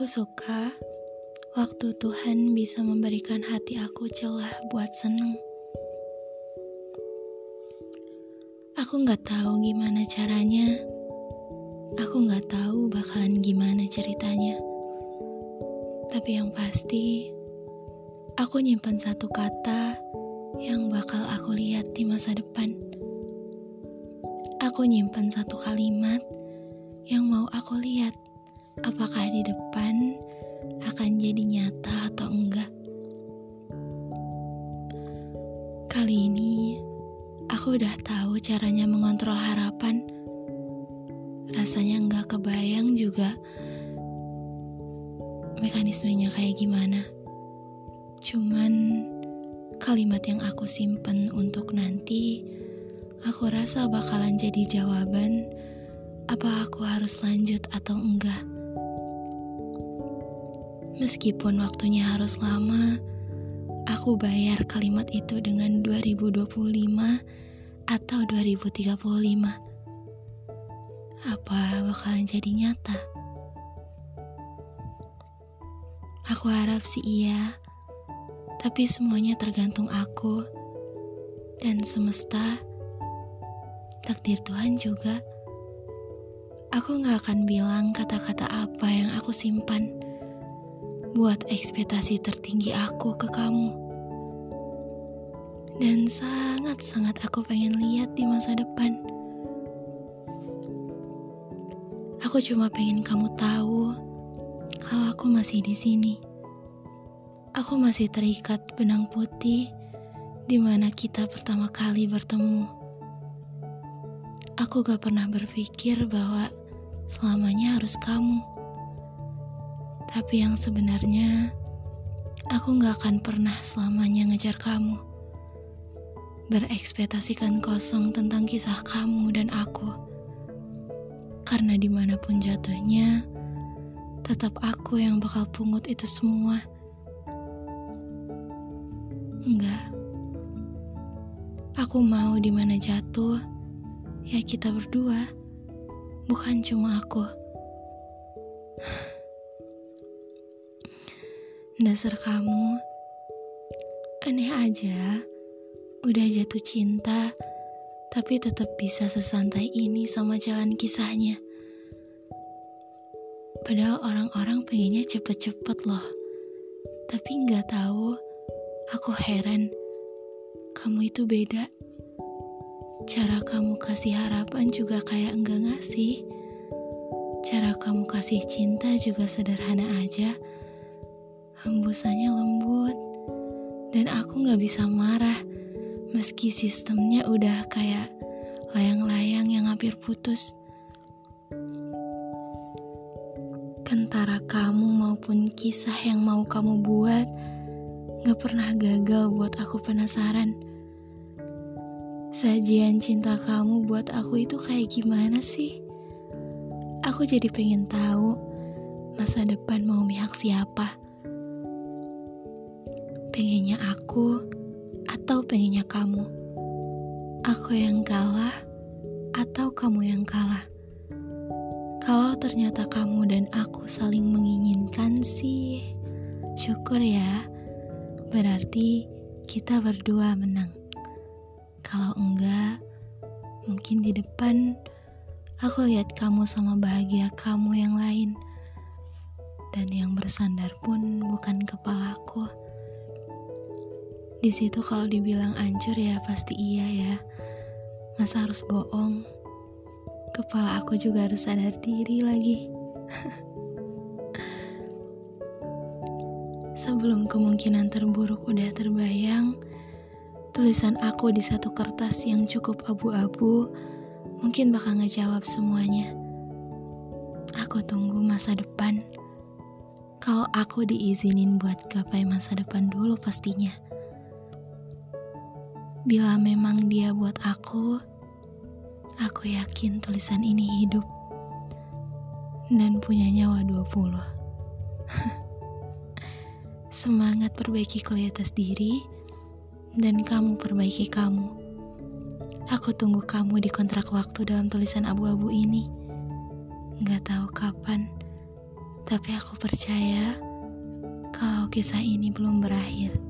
Aku suka waktu Tuhan bisa memberikan hati aku celah buat seneng. Aku nggak tahu gimana caranya. Aku nggak tahu bakalan gimana ceritanya. Tapi yang pasti, aku nyimpan satu kata yang bakal aku lihat di masa depan. Aku nyimpan satu kalimat yang mau aku lihat apakah di depan akan jadi nyata atau enggak. Kali ini aku udah tahu caranya mengontrol harapan. Rasanya enggak kebayang juga mekanismenya kayak gimana. Cuman kalimat yang aku simpen untuk nanti, aku rasa bakalan jadi jawaban apa aku harus lanjut atau enggak. Meskipun waktunya harus lama, aku bayar kalimat itu dengan 2025 atau 2035. Apa bakalan jadi nyata? Aku harap sih iya, tapi semuanya tergantung aku dan semesta, takdir Tuhan juga. Aku gak akan bilang kata-kata apa yang aku simpan buat ekspektasi tertinggi aku ke kamu. Dan sangat-sangat aku pengen lihat di masa depan. Aku cuma pengen kamu tahu kalau aku masih di sini. Aku masih terikat benang putih di mana kita pertama kali bertemu. Aku gak pernah berpikir bahwa selamanya harus kamu. Tapi yang sebenarnya, aku gak akan pernah selamanya ngejar kamu. Berekspektasikan kosong tentang kisah kamu dan aku. Karena di mana pun jatuhnya, tetap aku yang bakal pungut itu semua. Enggak. Aku mau di mana jatuh, ya kita berdua. Bukan cuma aku. Dasar kamu aneh aja. Udah jatuh cinta, tapi tetap bisa sesantai ini sama jalan kisahnya. Padahal orang-orang pengennya cepet-cepet loh. Tapi nggak tahu, aku heran. Kamu itu beda. Cara kamu kasih harapan juga kayak enggak ngasih. Cara kamu kasih cinta juga sederhana aja hembusannya lembut, dan aku gak bisa marah meski sistemnya udah kayak layang-layang yang hampir putus. Kentara kamu maupun kisah yang mau kamu buat gak pernah gagal buat aku penasaran. Sajian cinta kamu buat aku itu kayak gimana sih? Aku jadi pengen tahu masa depan mau mihak siapa pengennya aku atau pengennya kamu? Aku yang kalah atau kamu yang kalah? Kalau ternyata kamu dan aku saling menginginkan sih, syukur ya. Berarti kita berdua menang. Kalau enggak, mungkin di depan aku lihat kamu sama bahagia kamu yang lain. Dan yang bersandar pun bukan kepalaku. Di situ kalau dibilang ancur ya pasti iya ya. Masa harus bohong? Kepala aku juga harus sadar diri lagi. Sebelum kemungkinan terburuk udah terbayang, tulisan aku di satu kertas yang cukup abu-abu mungkin bakal ngejawab semuanya. Aku tunggu masa depan. Kalau aku diizinin buat gapai masa depan dulu pastinya. Bila memang dia buat aku, aku yakin tulisan ini hidup dan punya nyawa 20. Semangat perbaiki kualitas diri dan kamu perbaiki kamu. Aku tunggu kamu di kontrak waktu dalam tulisan abu-abu ini. Gak tahu kapan, Tapi aku percaya kalau kisah ini belum berakhir.